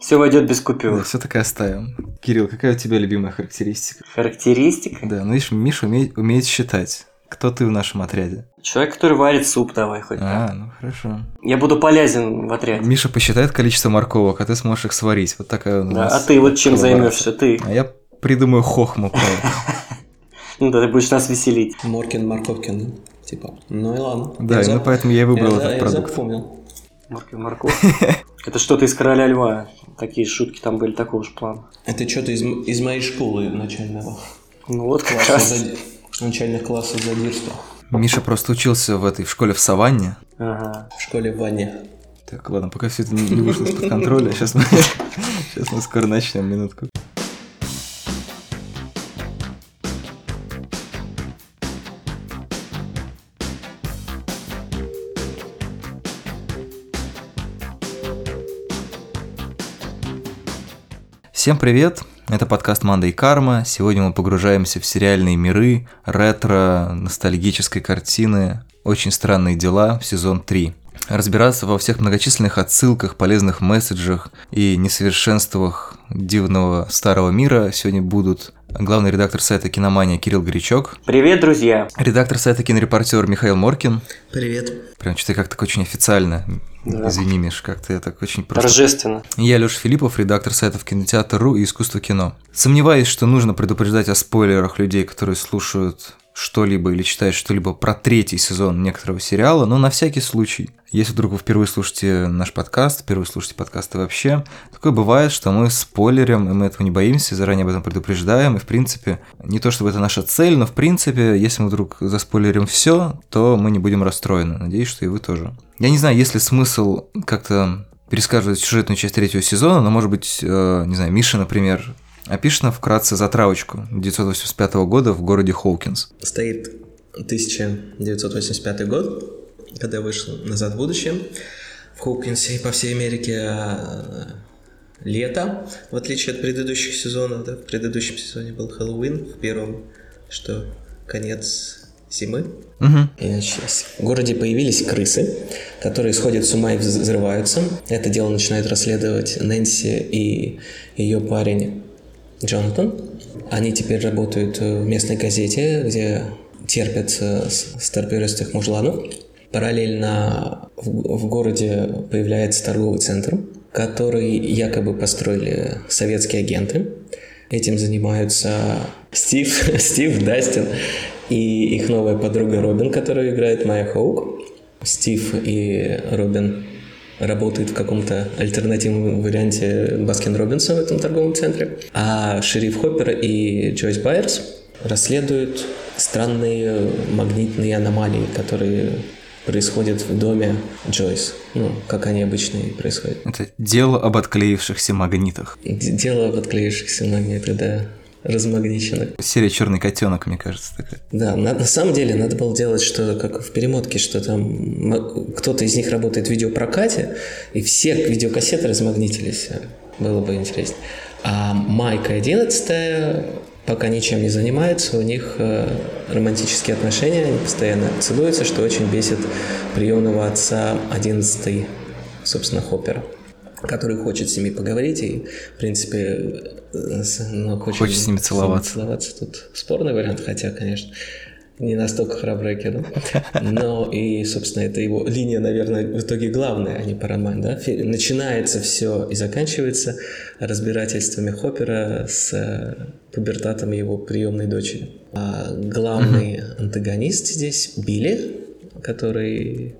Все войдет без купюр. Да, все так и оставим. Кирилл, какая у тебя любимая характеристика? Характеристика? Да, ну видишь, Миша умеет, умеет считать. Кто ты в нашем отряде? Человек, который варит суп, давай хоть А, так. ну хорошо. Я буду полезен в отряде. Миша посчитает количество морковок, а ты сможешь их сварить. Вот такая у Да, нас а ты вот чем займешься? Ты. А я придумаю хохму. Ну да, ты будешь нас веселить. Моркин Марковкин, да? типа. Ну и ладно. Да, Я именно зап- поэтому я и выбрал я этот я продукт. запомнил. Морковь, морковь. Это что-то из Короля Льва. Такие шутки там были такого же плана. Это что-то из, из моей школы начального. Ну вот как Класса раз. зади- Начальных классов задирства. Миша просто учился в этой в школе в Саванне. Ага. В школе в ванне. Так, ладно, пока все это не не вышло из-под контроля, сейчас мы, сейчас мы скоро начнем, минутку. Всем привет! Это подкаст «Манда и Карма». Сегодня мы погружаемся в сериальные миры, ретро, ностальгической картины, очень странные дела в сезон 3. Разбираться во всех многочисленных отсылках, полезных месседжах и несовершенствах дивного старого мира сегодня будут главный редактор сайта «Киномания» Кирилл Горячок, Привет, друзья. редактор сайта «Кинорепортер» Михаил Моркин. Привет. Прям что-то как так очень официально. Да. Извини, Миш, как-то я так очень просто Торжественно. я Леша Филиппов, редактор сайтов Кинотеатр.ру и Искусство кино. Сомневаюсь, что нужно предупреждать о спойлерах людей, которые слушают что-либо или читают что-либо про третий сезон некоторого сериала, но на всякий случай. Если вдруг вы впервые слушаете наш подкаст, впервые слушаете подкасты вообще, такое бывает, что мы спойлерим, и мы этого не боимся, заранее об этом предупреждаем, и в принципе, не то чтобы это наша цель, но в принципе, если мы вдруг заспойлерим все, то мы не будем расстроены. Надеюсь, что и вы тоже. Я не знаю, есть ли смысл как-то пересказывать сюжетную часть третьего сезона, но, может быть, э, не знаю, Миша, например, опишет нам вкратце затравочку 1985 года в городе Хоукинс. Стоит 1985 год, когда вышел «Назад в будущее». В Хоукинсе и по всей Америке э, лето, в отличие от предыдущих сезонов. Да? В предыдущем сезоне был Хэллоуин, в первом, что конец зимы. Мгм. И, значит, в городе появились крысы, которые сходят с ума и вз- взрываются. Это дело начинает расследовать Нэнси и ее парень Джонатан. Они теперь работают э, в местной газете, где терпят э, старперистых мужланов. Параллельно в, в городе появляется торговый центр, который якобы построили советские агенты. Этим занимаются Стив, Стив, Дастин и их новая подруга Робин, которую играет Майя Хоук. Стив и Робин работают в каком-то альтернативном варианте Баскин Роббинса в этом торговом центре. А шериф Хоппер и Джойс Байерс расследуют странные магнитные аномалии, которые происходят в доме Джойс. Ну, как они обычно и происходят. Это дело об отклеившихся магнитах. Дело об отклеившихся магнитах, да, размагниченных. Серия Черный котенок, мне кажется, такая. Да, на, на самом деле надо было делать что-то, как в перемотке, что там кто-то из них работает в видеопрокате, и все видеокассеты размагнитились. Было бы интересно. А Майка 11 пока ничем не занимается, у них э, романтические отношения, они постоянно целуются, что очень бесит приемного отца 11 собственно, Хоппера который хочет с ними поговорить и, в принципе, э, с- ну, хочет, Хочет с ними целоваться. целоваться. Тут спорный вариант, хотя, конечно, не настолько храброе кино. Но и, собственно, это его линия, наверное, в итоге главная, а не по роману. Да? Начинается все и заканчивается разбирательствами Хоппера с э, пубертатом его приемной дочери. А главный антагонист здесь Билли, который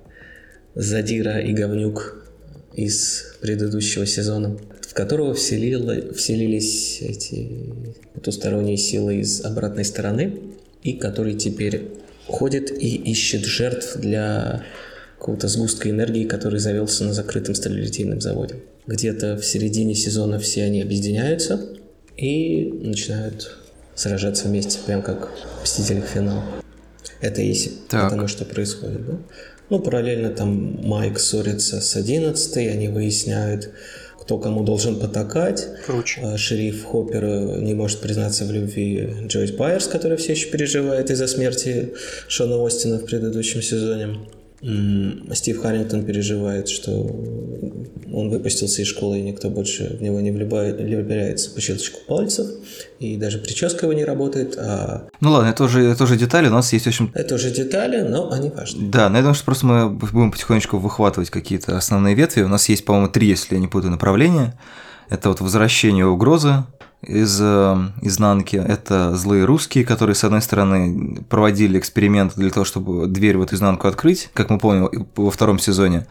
задира и говнюк из предыдущего сезона, в которого вселило- вселились эти потусторонние силы из обратной стороны, и который теперь ходит и ищет жертв для какого-то сгустка энергии, который завелся на закрытом сталелитейном заводе. Где-то в середине сезона все они объединяются и начинают сражаться вместе, прям как в «Мстителях. Финал». Это если Так. потому что происходит, да? Ну, параллельно там Майк ссорится с 11 они выясняют, кто кому должен потакать. Круче. А Шериф Хоппер э, не может признаться в любви Джойс Байерс, который все еще переживает из-за смерти Шона Остина в предыдущем сезоне. Стив Харрингтон переживает, что он выпустился из школы, и никто больше в него не влюбляется по щелчку пальцев, и даже прическа его не работает, а Ну ладно, это уже, это уже детали, у нас есть, общем, это уже детали, но они важны. Да, но я думаю, что просто мы будем потихонечку выхватывать какие-то основные ветви. У нас есть, по-моему, три, если я не путаю, направления. Это вот возвращение угрозы из э, изнанки. Это злые русские, которые, с одной стороны, проводили эксперименты для того, чтобы дверь в эту изнанку открыть, как мы помним во втором сезоне.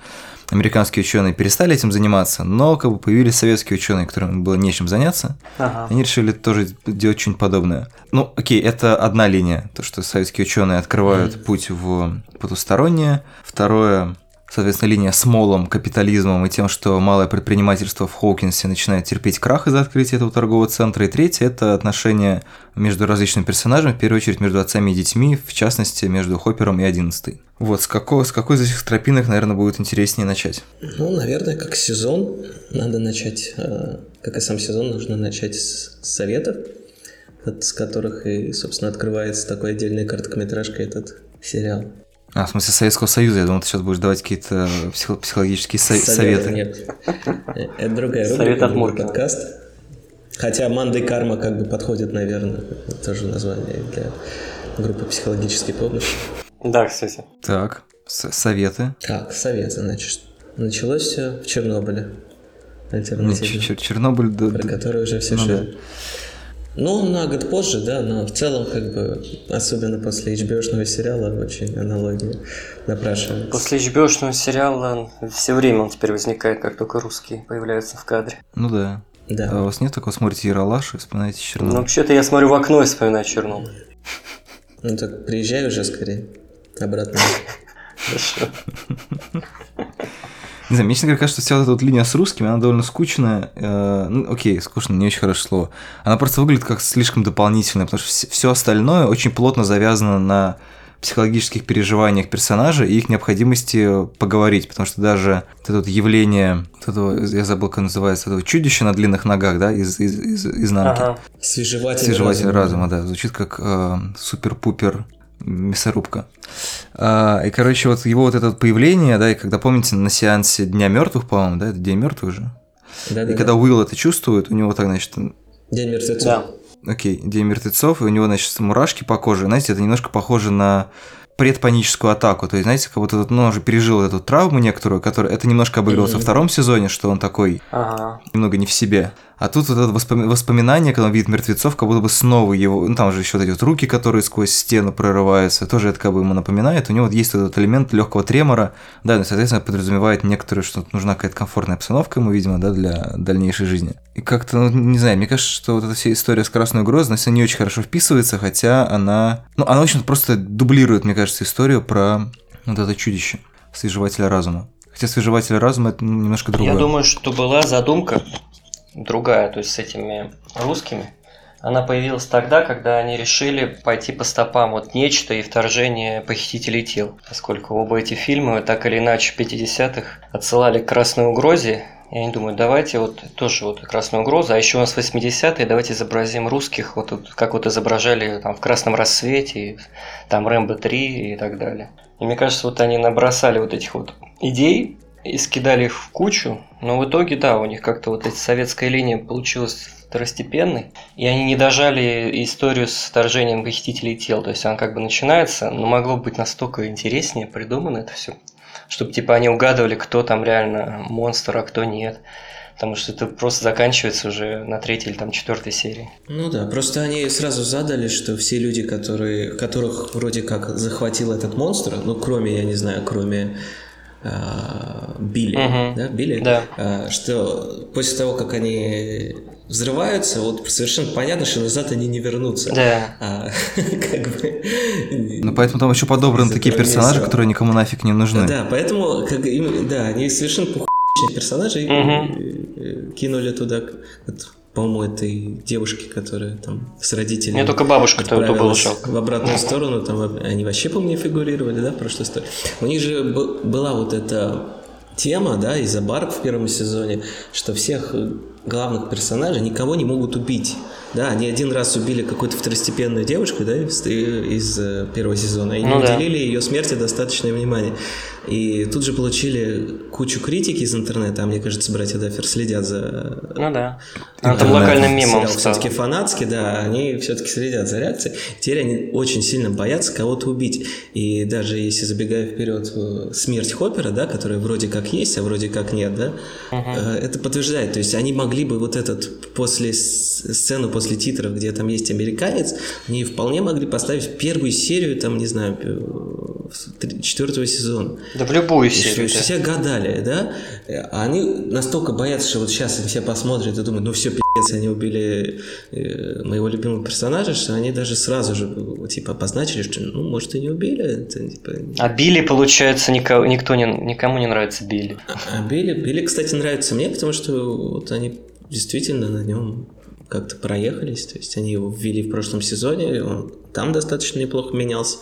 Американские ученые перестали этим заниматься, но как бы появились советские ученые, которым было нечем заняться. Ага. Они решили тоже делать что-нибудь подобное. Ну, окей, это одна линия, то, что советские ученые открывают путь в потустороннее. Второе, соответственно, линия с молом, капитализмом и тем, что малое предпринимательство в Хоукинсе начинает терпеть крах из-за открытия этого торгового центра. И третье – это отношения между различными персонажами, в первую очередь между отцами и детьми, в частности, между Хоппером и Одиннадцатой. Вот, с какой, с какой из этих тропинок, наверное, будет интереснее начать? Ну, наверное, как сезон, надо начать, э, как и сам сезон, нужно начать с советов, с которых и, собственно, открывается такой отдельной короткометражкой этот сериал. А, в смысле Советского Союза, я думал, ты сейчас будешь давать какие-то психо- психологические со- советы. Нет. Э, Это другая Совет рубрика, от другой Муркина. подкаст. Хотя Манда и Карма как бы подходит, наверное, тоже название для группы психологической помощи. Да, кстати. Так, советы. Так, советы, значит. Началось все в Чернобыле. Чернобыль, да, про да. который уже все Ну шли. Ну, на год позже, да, но в целом, как бы, особенно после HBO-шного сериала, очень аналогия напрашивается. После HBO-шного сериала все время он теперь возникает, как только русские появляются в кадре. Ну да. А Да. у вас нет такого, смотрите Ералаш и вспоминаете Ну, Чернобыль? вообще-то я смотрю в окно и вспоминаю Чернобыль. Ну, так приезжай уже скорее. Обратно. Хорошо. Не знаю, мне, честно говоря, кажется, что вся вот эта вот линия с русскими, она довольно скучная. Э, ну, окей, скучно, не очень хорошее слово. Она просто выглядит как слишком дополнительная, потому что все остальное очень плотно завязано на психологических переживаниях персонажа и их необходимости поговорить, потому что даже это вот явление, вот этого, я забыл, как называется, этого чудища на длинных ногах, да, из, из, из изнанки. Ага. Свежеватель, Свежеватель разума, да, звучит как э, супер-пупер мясорубка. А, и, короче, вот его вот это появление, да, и когда, помните, на сеансе Дня мертвых, по-моему, да, это День мертвых же. Да, и да, когда Уилл это чувствует, у него так, значит, День мертвецов. Да. окей, День мертвецов, и у него, значит, мурашки по коже. Знаете, это немножко похоже на предпаническую атаку. То есть, знаете, как будто вот, ну, он уже пережил эту травму некоторую, которая... Это немножко обыгрывалось во втором сезоне, что он такой Ага. немного не в себе. А тут вот это воспоми- воспоминание, когда он видит мертвецов, как будто бы снова его... Ну, там же еще вот эти вот руки, которые сквозь стену прорываются, тоже это как бы ему напоминает. У него вот есть этот элемент легкого тремора, да, ну, соответственно, подразумевает некоторую, что нужна какая-то комфортная обстановка ему, видимо, да, для дальнейшей жизни. И как-то, ну, не знаю, мне кажется, что вот эта вся история с красной угрозой, она не очень хорошо вписывается, хотя она... Ну, она, в общем просто дублирует, мне кажется, историю про вот это чудище, свежевателя разума. Хотя свежеватель разума это немножко другое. Я думаю, что была задумка другая, то есть с этими русскими. Она появилась тогда, когда они решили пойти по стопам вот нечто и вторжение похитителей тел. Поскольку оба эти фильма так или иначе в 50-х отсылали к красной угрозе. И они думают, давайте вот тоже вот красную угрозу, а еще у нас 80-е, давайте изобразим русских, вот тут, как вот изображали там в «Красном рассвете», там «Рэмбо 3» и так далее. И мне кажется, вот они набросали вот этих вот идей, и скидали их в кучу, но в итоге, да, у них как-то вот эта советская линия получилась второстепенной, и они не дожали историю с вторжением похитителей тел, то есть она как бы начинается, но могло быть настолько интереснее придумано это все, чтобы типа они угадывали, кто там реально монстр, а кто нет, потому что это просто заканчивается уже на третьей или там четвертой серии. Ну да, просто они сразу задали, что все люди, которые, которых вроде как захватил этот монстр, ну кроме, я не знаю, кроме Билли, Мгм. да, Билли, Да. а, что после того, как они взрываются, вот совершенно понятно, что назад они не вернутся. Да. А, как бы... Ну, поэтому там еще подобраны такие персонажи, которые никому нафиг не нужны. Да, поэтому, как, им, да, они совершенно похуйные персонажи и, Мгм. э, кинули туда, по-моему, этой девушки, которая там с родителями... Мне только бабушка то, жалко. в обратную сторону, там они вообще, по-моему, не фигурировали, да, в прошлой истории. У них же была вот эта тема, да, из-за барб в первом сезоне, что всех главных персонажей никого не могут убить. Да, они один раз убили какую-то второстепенную девушку, да, из, из, э, первого сезона, и не Ну да. уделили ее смерти достаточное внимание. И тут же получили кучу критики из интернета, а мне кажется, братья Даффер следят за... Ну да. А там локальным мемом все-таки фанатский, да, они все-таки следят за реакцией. Теперь они очень сильно боятся кого-то убить. И даже если забегая вперед, э, смерть Хоппера, да, которая вроде как есть, а вроде как нет, да, э, это подтверждает. То есть они могли бы вот этот после сцену после титров, где там есть американец, они вполне могли поставить первую серию, там, не знаю, э, четвертого сезона. Да в любую серию. что да. все гадали, да? А они настолько боятся, что вот сейчас они все посмотрят и думают, ну все, пи***ц, они убили э, моего любимого персонажа, что они даже сразу же, э, типа, обозначили, что, ну, может, и не убили. Это, типа, А Билли, получается, никого, никто не, никому не нравится Билли. А Билли, Билли, кстати, нравится мне, потому что вот они действительно на нем как-то проехались. То есть они его ввели в прошлом сезоне, он там достаточно неплохо менялся.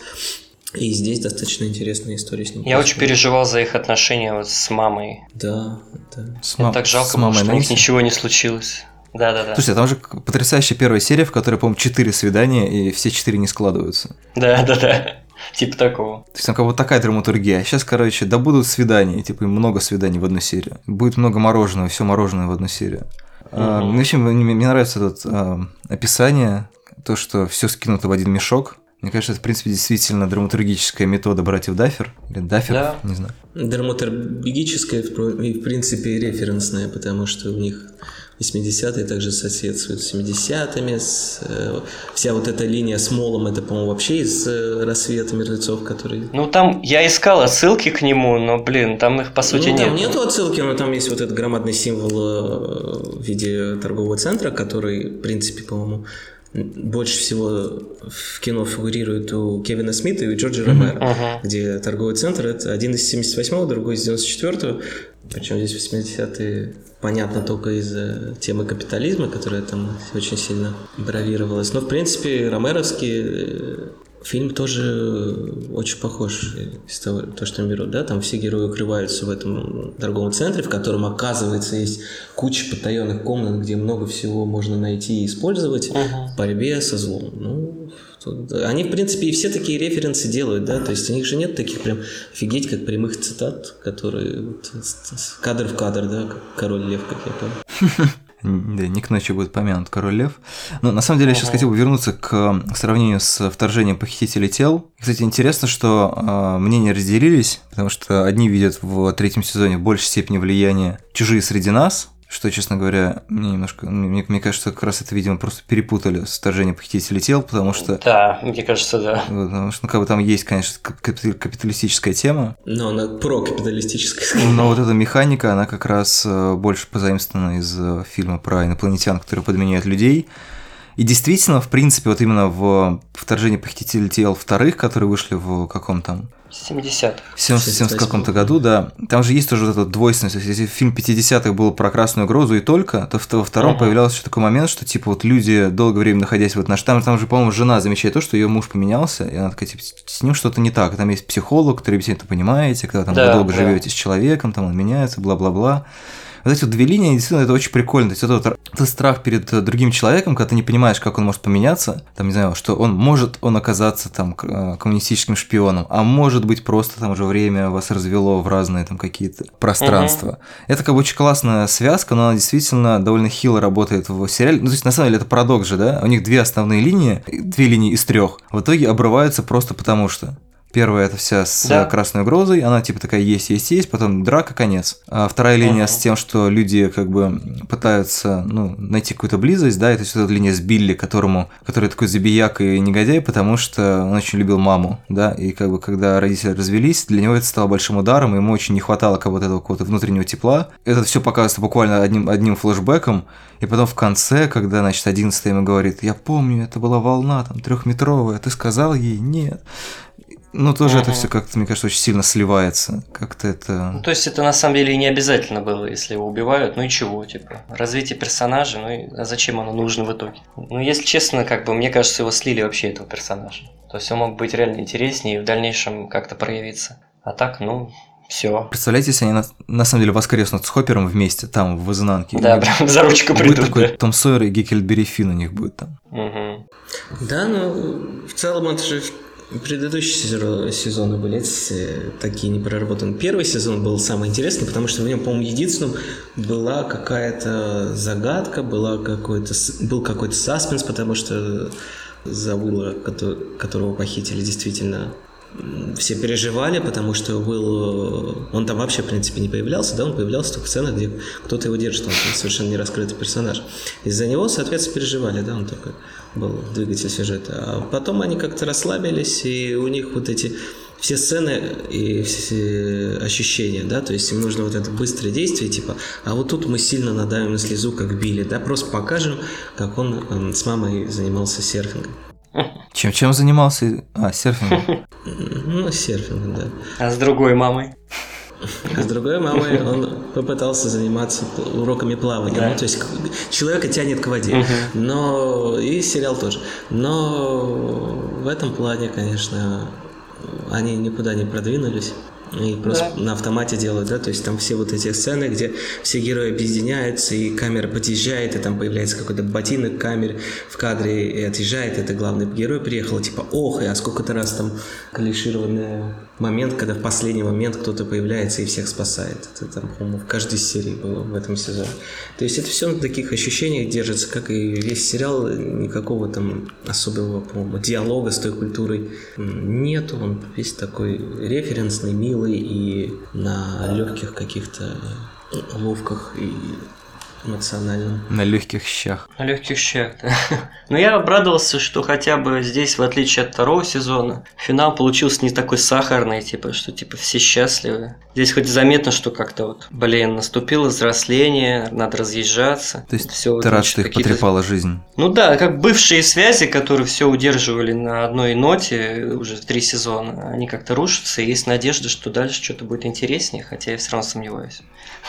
И здесь достаточно интересная история с ним. Я очень переживал за их отношения вот с мамой. Да, да. С, мам- так жалко с мамой что у них ничего не случилось. Да-да-да. Слушайте, а там же потрясающая первая серия, в которой, по-моему, четыре свидания, и все четыре не складываются. Да-да-да. Типа такого. То есть там как бы такая драматургия. А сейчас, короче, да будут свидания, типа и много свиданий в одну серию. Будет много мороженого, все мороженое в одну серию. А, Мгм. ну, в общем, мне, мне нравится это описание, то, что все скинуто в один мешок. Мне кажется, это, в принципе, действительно драматургическая метода братьев Даффер. Или Даффер, Да. не знаю. Драматургическая и, в принципе, референсная, потому что у них 80-е также соседствуют с 70-ми. С, э, вся вот эта линия с Молом, это, по-моему, вообще из э, «Рассвета мертвецов», который... Ну там я искал отсылки к нему, но, блин, там их по сути ну, там нет. нету отсылки, но там есть вот этот громадный символ э, в виде торгового центра, который, в принципе, по-моему, больше всего в кино фигурирует у Кевина Смита и у Джорджа Ромеро, Мгм. где торговый центр это один из 78-го, другой из 94-го. Причем здесь 80-е понятно только из-за темы капитализма, которая там очень сильно бравировалась. Но, в принципе, ромеровский э, фильм тоже очень похож из того, то, что я беру, да, там все герои укрываются в этом торговом центре, в котором, оказывается, есть куча потаенных комнат, где много всего можно найти и использовать Мгм. в борьбе со злом. Ну, тут- они, в принципе, и все такие референсы делают, да, то есть у них же нет таких прям офигеть, как прямых цитат, которые вот кадр в кадр, да, как король лев, как я понял. Не к ночи будет помянут король лев. Но на самом деле я сейчас хотел бы вернуться к э, сравнению с вторжением похитителей тел. Кстати, интересно, что э, мнения разделились, потому что одни видят в третьем сезоне в большей степени влияние чужие среди нас, что, честно говоря, мне немножко, мне, мне кажется, как раз это, видимо, просто перепутали с вторжением похитителей тел, потому что Да, мне кажется, да. Потому что, ну, как бы там есть, конечно, кап- капи- капиталистическая тема, Но она про-капиталистическая. но вот эта механика, она как раз э, больше позаимствована из э, фильма про инопланетян, которые подменяют людей. И действительно, в принципе, вот именно в «Вторжении похитителей тел» вторых, которые вышли в каком там 70 в 70 68. каком-то году, да, там же есть тоже вот эта двойственность. Если фильм 50-х был про красную угрозу и только, то в- во втором Ага. появлялся еще такой момент, что типа вот люди, долгое время находясь вот на там, там же, по-моему, жена замечает то, что ее муж поменялся, и она такая, типа, с ним что-то не так. Там есть психолог, который объясняет, это понимаете, когда там Да, вы долго да. живете с человеком, там он меняется, бла-бла-бла. Вот эти вот две линии, действительно, это очень прикольно. То есть, это вот этот страх перед э, другим человеком, когда ты не понимаешь, как он может поменяться, там, не знаю, что он может он оказаться там э, коммунистическим шпионом, а может быть просто там уже время вас развело в разные там какие-то пространства. Это как бы очень классная связка, но она действительно довольно хило работает в сериале. Ну, то есть, на самом деле, это парадокс же, да? У них две основные линии, две линии из трех, в итоге обрываются просто потому что. Первая это вся с Да. красной угрозой, она типа такая есть, есть, есть, потом драка, конец. А вторая линия с тем, что люди как бы пытаются ну, найти какую-то близость, да, это вот эта линия с Билли, которому, который такой забияк и негодяй, потому что он очень любил маму, да, и как бы когда родители развелись, для него это стало большим ударом, ему очень не хватало кого-то этого какого-то внутреннего тепла. Это все показывается буквально одним, одним флешбеком, и потом в конце, когда, значит, одиннадцатый ему говорит, я помню, это была волна там трехметровая, ты сказал ей нет. Ну, тоже это Мгм. все как-то, мне кажется, очень сильно сливается. Как-то Ну, это... то есть это на самом деле и не обязательно было, если его убивают, ну и чего, типа, развитие персонажа, ну и а зачем оно нужно в итоге? Ну, если честно, как бы, мне кажется, его слили вообще, этого персонажа. То есть он мог быть реально интереснее и в дальнейшем как-то проявиться. А так, ну, все. Представляете, если они на, на самом деле воскреснут с Хоппером вместе, там, в изнанке. Да, И прям за ручку Будет придут, такой да. Том Сойер и Геккельбери Финн у них будет там. Мгм. Да, ну, в целом это же Предыдущие сезоны были такие непроработанные. Первый сезон был самый интересный, потому что в нем, по-моему, единственным была какая-то загадка, была какой-то, был какой-то саспенс, потому что за Уилла, которого похитили, действительно все переживали, потому что Уилл, он там вообще, в принципе, не появлялся, да, он появлялся только в сценах, где кто-то его держит, он совершенно не раскрытый персонаж. Из-за него, соответственно, переживали, да, он такой был двигатель сюжета. А потом они как-то расслабились, и у них вот эти все сцены и все ощущения, да, то есть им нужно вот это быстрое действие, типа, а вот тут мы сильно надавим на слезу, как Билли, да, просто покажем, как он, он с мамой занимался серфингом. Чем, чем занимался? А, серфингом. Ну, серфингом, да. А с другой мамой? С другой мамой он попытался заниматься уроками плавания. Да. Ну, то есть человека тянет к воде. Но и сериал тоже. Но в этом плане, конечно, они никуда не продвинулись. И просто да. на автомате делают, да, то есть там все вот эти сцены, где все герои объединяются, и камера подъезжает, и там появляется какой-то ботинок камер в кадре, и отъезжает, это главный герой приехал, типа, ох, и а сколько-то раз там клишированный момент, когда в последний момент кто-то появляется и всех спасает. Это там, по-моему, в каждой серии было в этом сезоне. То есть это все на таких ощущениях держится, как и весь сериал, никакого там особого, по-моему, диалога с той культурой нету, он весь такой референсный, милый, милый и на легких каких-то ловках и эмоциональном. На легких щах. На легких щах, да. Но я обрадовался, что хотя бы здесь, в отличие от второго сезона, финал получился не такой сахарный, типа, что типа все счастливы. Здесь хоть заметно, что как-то вот, блин, наступило взросление, надо разъезжаться. То есть все ты рад, что их потрепала жизнь? Ну да, как бывшие связи, которые все удерживали на одной ноте уже три сезона, они как-то рушатся, и есть надежда, что дальше что-то будет интереснее, хотя я все равно сомневаюсь.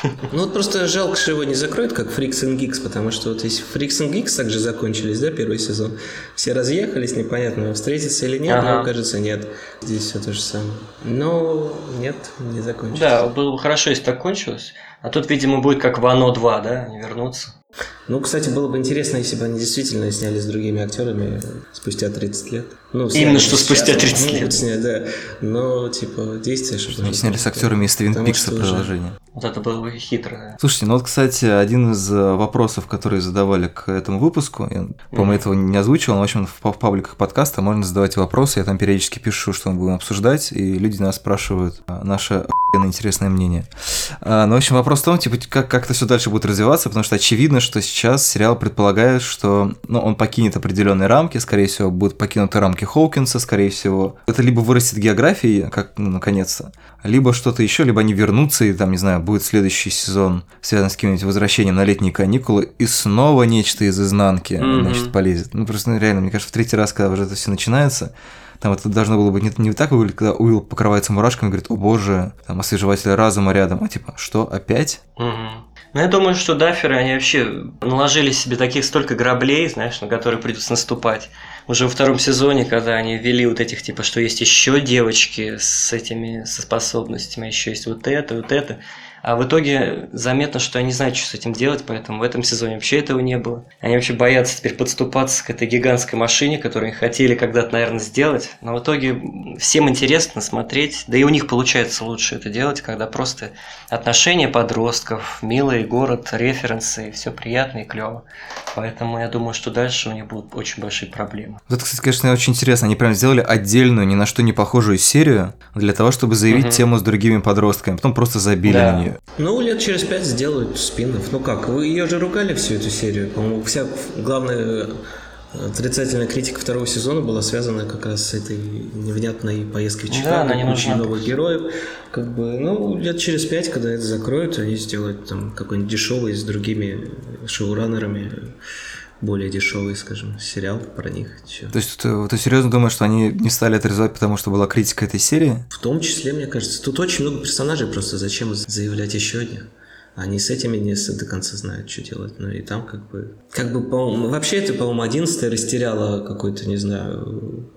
Ну вот просто жалко, что его не закроют, как Freaks and Geeks, потому что вот если Freaks and Geeks также закончились, да, первый сезон, все разъехались, непонятно, встретиться или нет, ага. но кажется, нет. Здесь все то же самое. Но нет, не закончилось. Да, было бы хорошо, если так кончилось. А тут, видимо, будет как в Оно 2, да, они вернутся. Ну, кстати, было бы интересно, если бы они действительно сняли с другими актерами спустя 30 лет. Ну, Именно что спустя 30 лет. Снять, да. Но, типа, действия, чтобы... Они сняли с актерами из Твин Пикса продолжение. Вот это было бы хитро. Слушайте, ну вот, кстати, один из э, вопросов, которые задавали к этому выпуску, я, по-моему, mm-hmm. этого не озвучивал, но, в общем, в, в пабликах подкаста можно задавать вопросы, я там периодически пишу, что мы будем обсуждать, и люди нас спрашивают а, наше интересное мнение. А, ну, в общем, вопрос в том, типа, как, как это все дальше будет развиваться, потому что очевидно, что сейчас сериал предполагает, что ну, он покинет определенные рамки, скорее всего, будут покинуты рамки Хоукинса, скорее всего. Это либо вырастет географией, как, ну, наконец-то, либо что-то еще, либо они вернутся, и там, не знаю, будет следующий сезон, связан с каким-нибудь возвращением на летние каникулы, и снова нечто из изнанки, mm-hmm. значит, полезет. Ну, просто, ну, реально, мне кажется, в третий раз, когда уже это все начинается, там это должно было быть не, не так выглядеть, когда Уилл покрывается мурашками и говорит, о боже, там освежеватель разума рядом, а типа, что, опять? Угу. Ну, я думаю, что даферы, они вообще наложили себе таких столько граблей, знаешь, на которые придется наступать. Уже во втором сезоне, когда они ввели вот этих, типа, что есть еще девочки с этими со способностями, еще есть вот это, вот это. А в итоге заметно, что они не знают, что с этим делать, поэтому в этом сезоне вообще этого не было. Они вообще боятся теперь подступаться к этой гигантской машине, которую они хотели когда-то, наверное, сделать. Но в итоге всем интересно смотреть, да и у них получается лучше это делать, когда просто отношения подростков, милый город, референсы, все приятно и клево. Поэтому я думаю, что дальше у них будут очень большие проблемы. Вот, кстати, конечно, очень интересно. Они прям сделали отдельную, ни на что не похожую серию для того, чтобы заявить угу. тему с другими подростками. Потом просто забили да. на нее нее. Ну, лет через пять сделают спинов. Ну как, вы ее же ругали всю эту серию. По-моему, вся главная отрицательная критика второго сезона была связана как раз с этой невнятной поездкой в Чикаго, да, кучей новых героев. Как бы, ну, лет через пять, когда это закроют, они сделают там какой-нибудь дешевый с другими шоураннерами более дешевый, скажем, сериал про них. Чё. То есть ты, ты серьезно думаешь, что они не стали отрезать, потому что была критика этой серии? В том числе, мне кажется. Тут очень много персонажей, просто зачем заявлять еще одних? Они с этими не до конца знают, что делать. Ну и там как бы... Как бы, по вообще это, по-моему, 11 растеряла какой-то, не знаю,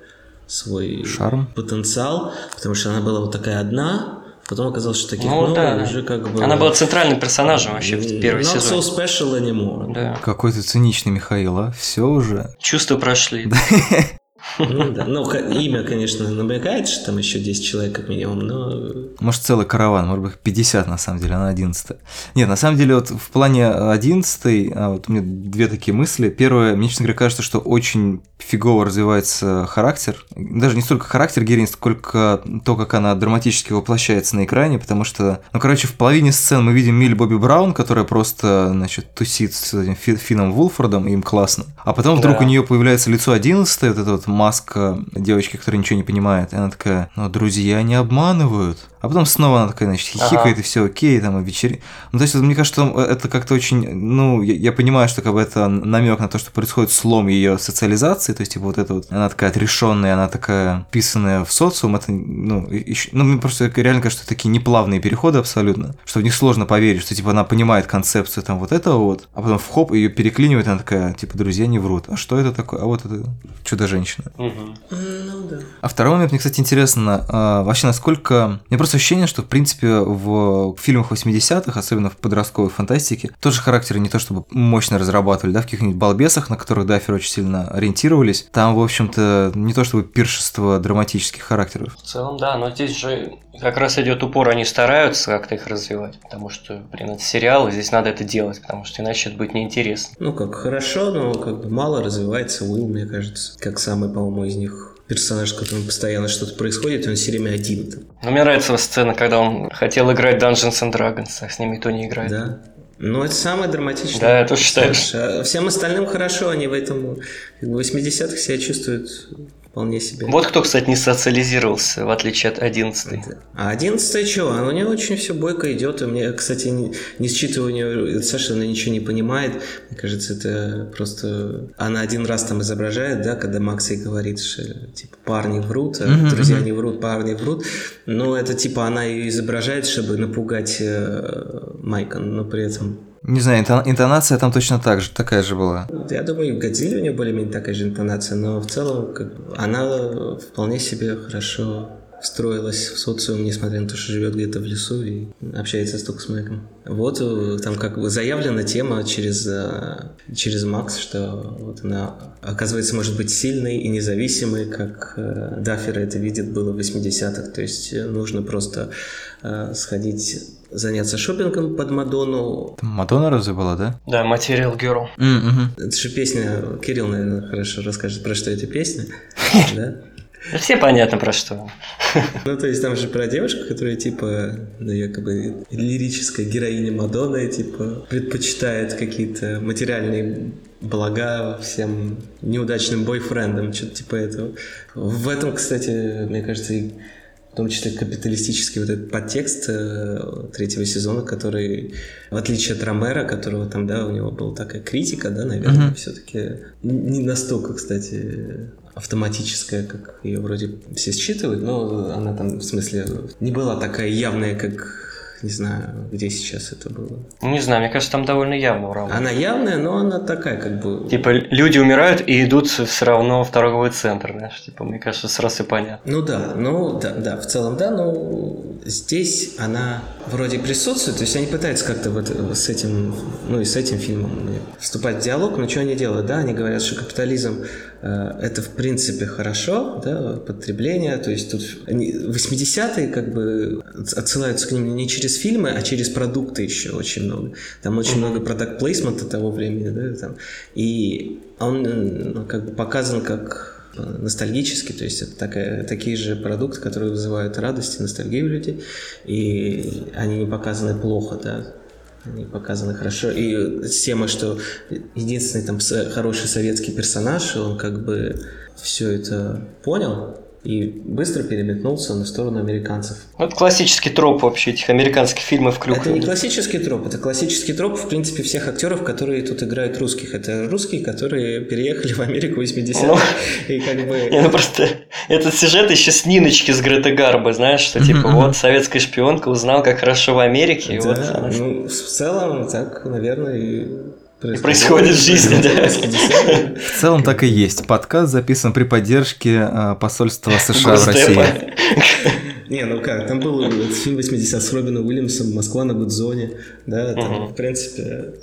свой Шарм? потенциал, потому что она была вот такая одна, Потом оказалось, что таких ну, много, да. уже как бы... Она была центральным персонажем вообще в первый Not сезон. so special anymore. Да. Какой ты циничный, Михаил, а? Все уже. Чувства прошли. Ну да, ну имя, конечно, намекает, что там еще 10 человек как минимум, но... Может, целый караван, может быть, 50 на самом деле, она 11 Нет, на самом деле, вот в плане 11 а вот у меня две такие мысли. Первое, мне, честно говоря, кажется, что очень фигово развивается характер. Даже не столько характер героини, сколько то, как она драматически воплощается на экране, потому что, ну, короче, в половине сцен мы видим Милли Бобби Браун, которая просто, значит, тусит с этим Фи- Финном Вулфордом, и им классно. А потом вдруг Да. у нее появляется лицо 11 вот эта вот маска девочки, которая ничего не понимает, и она такая, ну, друзья не обманывают. А потом снова она такая, значит, хихикает, Ага. и все окей, там, и вечери... Ну, то есть, вот мне кажется, что это как-то очень, ну, я, я понимаю, что как бы это намек на то, что происходит слом ее социализации, то есть, типа, вот это вот, она такая отрешенная, она такая вписанная в социум, это, ну, еще, ну, мне просто реально кажется, что это такие неплавные переходы абсолютно, что в них сложно поверить, что, типа, она понимает концепцию там вот этого вот, а потом в хоп, ее переклинивает, она такая, типа, друзья не врут, а что это такое? А вот это чудо-женщина. Мгм. Ну да. А второй момент, мне, кстати, интересно, а, вообще насколько... Мне просто ощущение, что, в принципе, в фильмах 80-х, особенно в подростковой фантастике, тоже характеры не то чтобы мощно разрабатывали, да, в каких-нибудь балбесах, на которых Даффер очень сильно ориентировались, там, в общем-то, не то чтобы пиршество драматических характеров. В целом, да, но здесь же как раз идет упор, они стараются как-то их развивать, потому что, блин, это сериал, и здесь надо это делать, потому что иначе это будет неинтересно. Ну как, хорошо, но как бы мало развивается Уилл, мне кажется. Как самый, по-моему, из них персонаж, с которым постоянно что-то происходит, он все время один там, Но мне нравится сцена, когда он хотел играть Dungeons and Dragons, а с ним никто не играет. да? Но это самое драматичное. Да, считаю. персонаж. А всем остальным хорошо, они в этом как бы, 80-х себя чувствуют вполне себе. Вот кто, кстати, не социализировался, в отличие от 11 А одиннадцатое что? У нее очень все бойко идет. И мне, кстати, не, не нее Саша, она ничего не понимает. Мне кажется, это просто... Она один раз там изображает, да, когда Макс ей говорит, что типа парни врут, а Мгм, друзья не врут, парни врут. Но это типа она ее изображает, чтобы напугать э, Майка, но при этом... Не знаю, интона- интонация там точно так же, такая же была. Я думаю, в Годзилле у нее более-менее такая же интонация, но в целом как она вполне себе хорошо встроилась в социум, несмотря на то, что живет где-то в лесу и общается только с Майком. Вот э, там как бы заявлена тема через, э, через Макс, что вот она, оказывается, может быть сильной и независимой, как э, Даффер это видит было в 80-х. То есть нужно просто сходить заняться шопингом под Мадонну, Там Мадонна разве была, да? Да, Material Girl. М, мгм. это же песня, Кирилл, наверное, хорошо расскажет, про что эта песня, да? Все понятно про что. Ну, то есть там же про девушку, которая, типа, ну, якобы лирическая героиня Мадонны, типа, предпочитает какие-то материальные блага всем неудачным бойфрендам, что-то типа этого. В этом, кстати, мне кажется, в том числе капиталистический вот этот подтекст э, третьего сезона, который, в отличие от Ромера, которого там, да, у него была такая критика, да, наверное, Мгм. все-таки не настолько, кстати, автоматическая, как ее вроде все считывают, но она там, в смысле, не была такая явная, как, не знаю, где сейчас это было. Не знаю, мне кажется, там довольно явно у Романа. Она явная, но она такая, как бы... Типа, люди умирают и идут все равно в торговый центр, знаешь, типа, мне кажется, сразу и понятно. Ну да, ну да, да, в целом да, но здесь она вроде присутствует, то есть они пытаются как-то вот с этим, ну и с этим фильмом вступать в диалог, но что они делают, да, они говорят, что капитализм э, это в принципе хорошо, да, потребление, то есть тут они, 80-е как бы отсылаются к ним не через фильмы, а через продукты еще очень много. Там очень много продукт плейсмента того времени, да, там, и он ну, как бы показан как ностальгический, то есть это такая, такие же продукты, которые вызывают радость и ностальгию у людей, и они не показаны плохо, да, они показаны хорошо. И тема, что единственный там хороший советский персонаж, он как бы все это понял и быстро переметнулся на сторону американцев. Ну, Это классический троп вообще этих американских фильмов Это не классический троп, это классический троп, в принципе, всех актеров, которые тут играют русских. Это русские, которые переехали в Америку в 80-х. Ну. И как Не, бы... ну просто этот сюжет еще с Ниночки с Греты Гарбо, знаешь, что типа вот советская шпионка узнал, как хорошо в Америке, вот Да, она- ну, в целом, так, наверное, и происходит в жизни, да. 80-е. В целом так и есть. Подкаст записан при поддержке э, посольства США в России. Не, ну как, там был фильм 80 с Робином Уильямсом «Москва на Гудзоне», да, там, в принципе,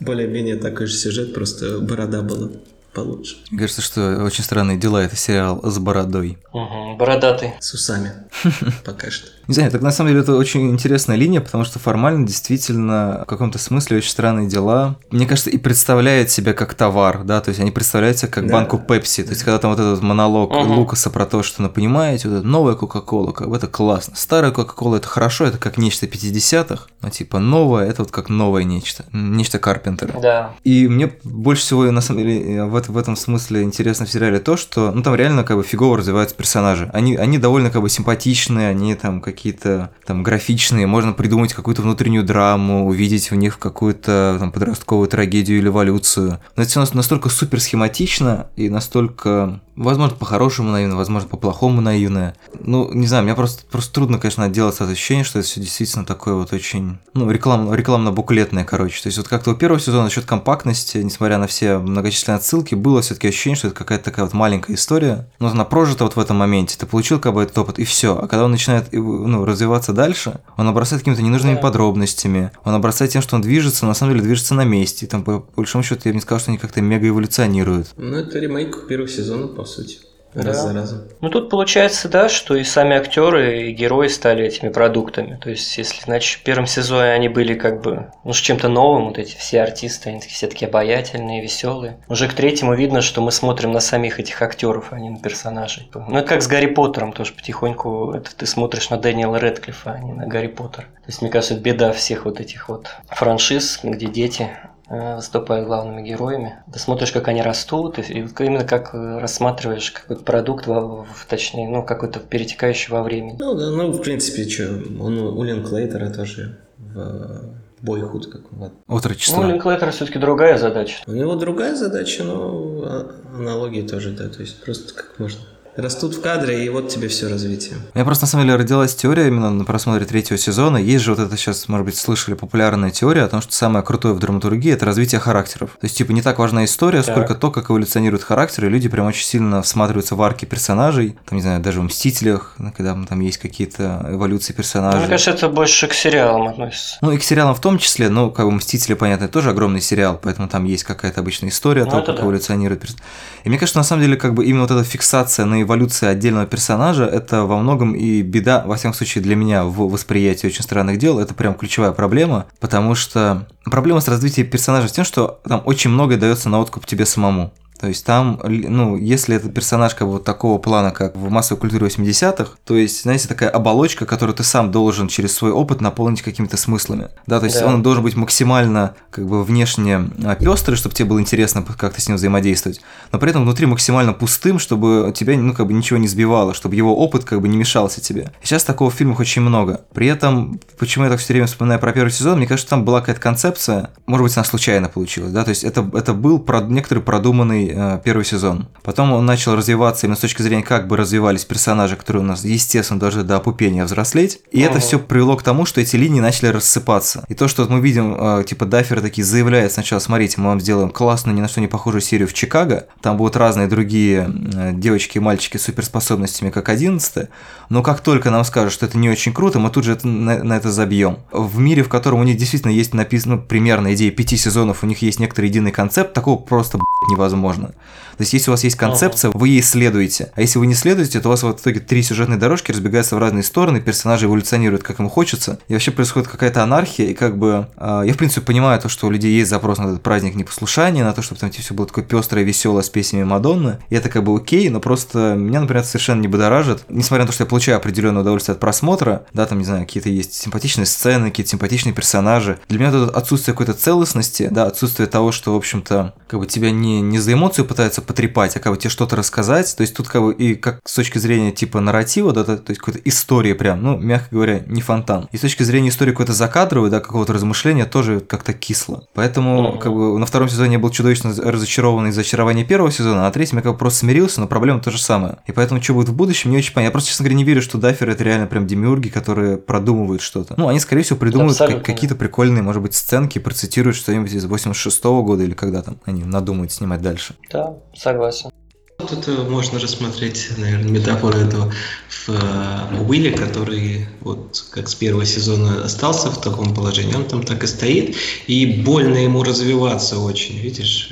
более-менее такой же сюжет, просто борода была. Получше. Кажется, что «Очень странные дела» — это сериал с бородой. Угу, бородатый. С усами. Пока что. Не знаю, так на самом деле это очень интересная линия, потому что формально действительно в каком-то смысле очень странные дела. Мне кажется, и представляет себя как товар, да, то есть они представляют себя как Да. банку Пепси. То есть когда там вот этот монолог Мгм. Лукаса про то, что, ну, понимаете, вот эта новая Кока-Кола, как бы это классно. Старая Кока-Кола это хорошо, это как нечто 50-х, но типа новое это вот как новое нечто. Нечто Карпентера. Да. И мне больше всего, на самом деле, в, это- в этом смысле интересно в сериале то, что, ну, там реально как бы фигово развиваются персонажи. Они, они довольно как бы симпатичные, они там какие-то там графичные, можно придумать какую-то внутреннюю драму, увидеть в них какую-то там подростковую трагедию или эволюцию. Но это все настолько супер схематично и настолько, возможно, по-хорошему наивно, возможно, по-плохому наивное. Ну, не знаю, мне просто, просто трудно, конечно, отделаться от ощущения, что это все действительно такое вот очень, ну, реклам, рекламно-буклетное, короче. То есть вот как-то у первого сезона за счет компактности, несмотря на все многочисленные отсылки, было все-таки ощущение, что это какая-то такая вот маленькая история, но она прожита вот в этом моменте, ты получил как бы этот опыт, и все. А когда он начинает ну, развиваться дальше, он обрастает какими-то ненужными Да. подробностями, он обрастает тем, что он движется, но на самом деле движется на месте. И там, по большому счету, я бы не сказал, что они как-то мега эволюционируют. Ну, это ремейк первого сезона, по сути. Да. Раз за разом. Ну тут получается, да, что и сами актеры, и герои стали этими продуктами. То есть, если, значит, в первом сезоне они были как бы, ну, с чем-то новым, вот эти все артисты, они все такие обаятельные, веселые. Уже к третьему видно, что мы смотрим на самих этих актеров, а не на персонажей. Ну, это как с Гарри Поттером тоже потихоньку, это ты смотришь на Дэниела Рэдклиффа, а не на Гарри Поттера. То есть, мне кажется, это беда всех вот этих вот франшиз, где дети э, выступают главными героями. Ты смотришь, как они растут, и, именно как э, рассматриваешь какой-то продукт, во- в- точнее, ну, какой-то перетекающий во времени. Ну, да, ну, в принципе, что, он у Линклейтера тоже в Бойхуд, как вот. Отрочество. Ну, Линклейтера все-таки другая задача. У него другая задача, но а- аналогии тоже, да, то есть просто как можно. Растут в кадре, и вот тебе все развитие. У меня просто на самом деле родилась теория именно на просмотре третьего сезона. Есть же вот это сейчас, может быть, слышали популярная теория о том, что самое крутое в драматургии это развитие характеров. То есть, типа, не так важна история, Так. сколько то, как эволюционируют характеры. Люди прям очень сильно всматриваются в арки персонажей. Там, не знаю, даже в Мстителях, когда там есть какие-то эволюции Ну, персонажей. мне кажется, это больше к сериалам относится. Ну и к сериалам в том числе, ну, как бы «Мстители», понятно, это тоже огромный сериал, поэтому там есть какая-то обычная история, Ну, это как да. эволюционирует перс- И мне кажется, на самом деле, как бы именно вот эта фиксация на эволюции отдельного персонажа, это во многом и беда, во всяком случае, для меня в восприятии «Очень странных дел», это прям ключевая проблема, потому что проблема с развитием персонажа в тем, что там очень многое дается на откуп тебе самому. То есть там, ну, если это персонаж как бы вот такого плана, как в массовой культуре 80-х, то есть, знаете, такая оболочка, которую ты сам должен через свой опыт наполнить какими-то смыслами. Да, то есть Да. он должен быть максимально как бы внешне пестрый, чтобы тебе было интересно как-то с ним взаимодействовать, но при этом внутри максимально пустым, чтобы тебя, ну, как бы ничего не сбивало, чтобы его опыт как бы не мешался тебе. Сейчас такого в фильмах очень много. При этом, почему я так все время вспоминаю про первый сезон, мне кажется, там была какая-то концепция, может быть, она случайно получилась, да, то есть это, это был про, некоторый продуманный э, первый сезон. Потом он начал развиваться именно с точки зрения, как бы развивались персонажи, которые у нас, естественно, должны до опупения взрослеть. И это Ага. все привело к тому, что эти линии начали рассыпаться. И то, что мы видим, э, типа, даферы такие заявляют сначала, смотрите, мы вам сделаем классную, ни на что не похожую серию в Чикаго, там будут разные другие э, девочки и мальчики с суперспособностями, как 11 но как только нам скажут, что это не очень круто, мы тут же это- на, на это забьем. В мире, в котором у них действительно есть написано, ну, примерно идея пяти сезонов, у них есть некоторый единый концепт, такого просто блядь, невозможно. То есть, если у вас есть концепция, вы ей следуете. А если вы не следуете, то у вас в итоге три сюжетные дорожки разбегаются в разные стороны, персонажи эволюционируют, как им хочется, и вообще происходит какая-то анархия, и как бы... а, я, в принципе, понимаю то, что у людей есть запрос на этот праздник непослушания, на то, чтобы там все было такое пестрое, веселое с песнями Мадонны, и это как бы окей, но просто меня, например, совершенно не будоражит. Несмотря на то, что я получаю определенное удовольствие от просмотра, да, там, не знаю, какие-то есть симпатичные сцены, какие-то симпатичные персонажи. Для меня это отсутствие какой-то целостности, да, отсутствие того, что, в общем-то, как бы тебя не, не за эмоцию пытаются потрепать, а как бы тебе что-то рассказать. То есть тут как бы и как с точки зрения типа нарратива, да, то то есть какой-то истории прям, ну, мягко говоря, не фонтан. И с точки зрения истории какой-то закадровой, да, какого-то размышления тоже как-то кисло. Поэтому, как бы, на втором сезоне я был чудовищно разочарован из-за очарования первого сезона, а на третьем я как бы просто смирился, но проблема то же самое. И поэтому, что будет в будущем, не очень понятно. Я просто, честно говоря, не верю, что даферы это реально прям демиурги, которые продумывают что-то. Ну, они, скорее всего, придумывают Абсолютно. какие-то прикольные, может быть, сценки, процитируют что-нибудь из 86 года или когда там они надумают снимать дальше. Да, согласен. Это можно рассмотреть, наверное, метафору этого в э, Уилле, который вот как с первого сезона остался в таком положении, он там так и стоит, и больно ему развиваться очень, видишь,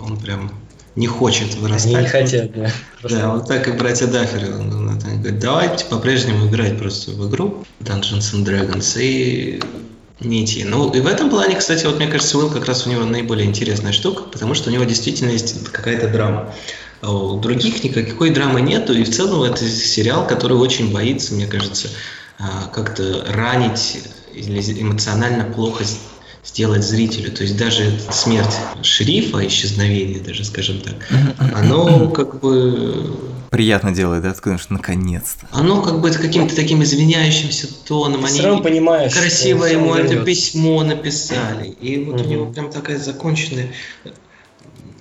он прям не хочет вырастать. Они не хотят, да. Да, вот так и братья Дафферы. Он, он, он говорит, давайте по-прежнему играть просто в игру Dungeons and Dragons и не идти. Ну, и в этом плане, кстати, вот мне кажется, Уилл как раз у него наиболее интересная штука, потому что у него действительно есть какая-то драма. А у других никакой драмы нету, и в целом это сериал, который очень боится, мне кажется, а, как-то ранить или эмоционально плохо сделать зрителю. То есть даже смерть шерифа, исчезновение даже, скажем так, оно как бы... Приятно делает, да? Ты что наконец-то. Оно как бы каким-то таким извиняющимся тоном. Ты они понимаешь, красиво ему это письмо написали. И вот угу. у него прям такая законченная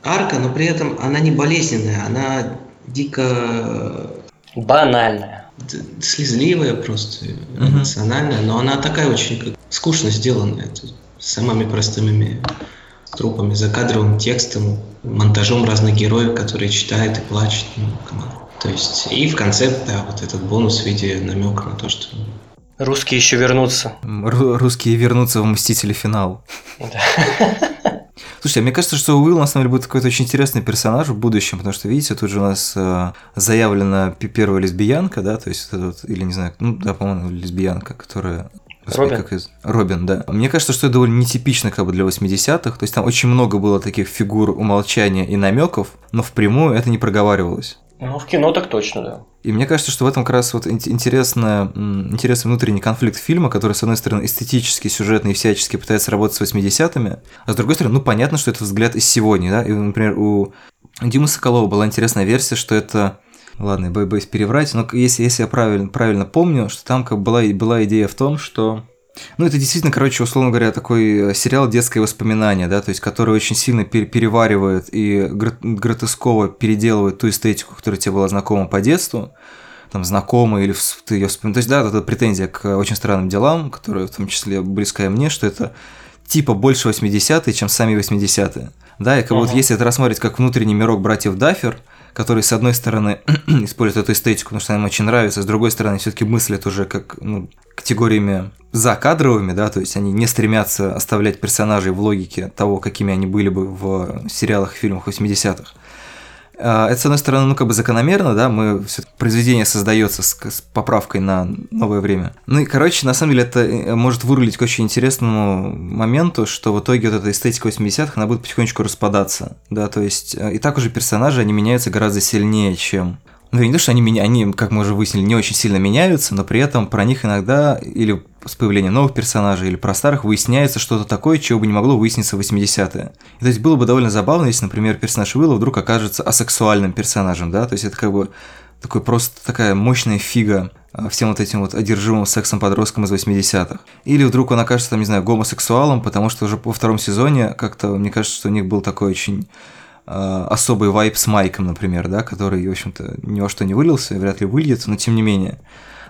арка, но при этом она не болезненная, она дико... Банальная. Слезливая просто, эмоциональная, но она такая очень как, скучно сделанная самыми простыми трупами, закадровым текстом, монтажом разных героев, которые читают и плачут. Ну, то есть, и в конце, да, вот этот бонус в виде намека на то, что Русские еще вернутся. Ру- русские вернутся в «Мстители. Финал». Слушайте, а мне кажется, что Уилл на самом деле будет какой-то очень интересный персонаж в будущем, потому что, видите, тут же у нас э, заявлена первая лесбиянка, да, то есть, вот, или не знаю, ну да, по-моему, лесбиянка, которая Господи, Робин? Как из... Робин, да. Мне кажется, что это довольно нетипично как бы для 80-х. То есть там очень много было таких фигур умолчания и намеков, но впрямую это не проговаривалось. Ну, в кино так точно, да. И мне кажется, что в этом как раз вот интересно, интересный внутренний конфликт фильма, который, с одной стороны, эстетически, сюжетно и всячески пытается работать с 80-ми, а с другой стороны, ну, понятно, что это взгляд из сегодня, да, и, например, у Димы Соколова была интересная версия, что это Ладно, я боюсь переврать, но если, если я правильно, правильно помню, что там как была, была идея в том, что ну, это действительно, короче, условно говоря, такой э, сериал «Детское воспоминание», да, то есть, который очень сильно переваривает и гротесково переделывает ту эстетику, которая тебе была знакома по детству, там, знакомая или ты ее вспоминаешь. То есть, да, это претензия к очень странным делам, которая в том числе близкая мне, что это типа больше 80-е, чем сами 80-е. Да, и как uh-huh. вот если это рассматривать как внутренний мирок братьев Даффер – который, с одной стороны, использует эту эстетику, потому что она им очень нравится, с другой стороны, все-таки мыслят уже как ну, категориями закадровыми, да, то есть они не стремятся оставлять персонажей в логике того, какими они были бы в сериалах и фильмах 80-х. А, это, с одной стороны, ну, как бы закономерно, да, мы все произведение создается с, с поправкой на новое время. Ну и, короче, на самом деле это э, может вырулить к очень интересному моменту, что в итоге вот эта эстетика 80-х, она будет потихонечку распадаться, да, то есть э, и так уже персонажи, они меняются гораздо сильнее, чем ну, не то, что они, меня, они, как мы уже выяснили, не очень сильно меняются, но при этом про них иногда или с появлением новых персонажей или про старых выясняется что-то такое, чего бы не могло выясниться в 80-е. И, то есть было бы довольно забавно, если, например, персонаж Уилла вдруг окажется асексуальным персонажем, да, то есть это как бы такой просто такая мощная фига а, всем вот этим вот одержимым сексом подросткам из 80-х. Или вдруг он окажется, там, не знаю, гомосексуалом, потому что уже во втором сезоне как-то, мне кажется, что у них был такой очень особый вайп с Майком, например, да, который, в общем-то, ни во что не вылился, вряд ли выльется, но тем не менее.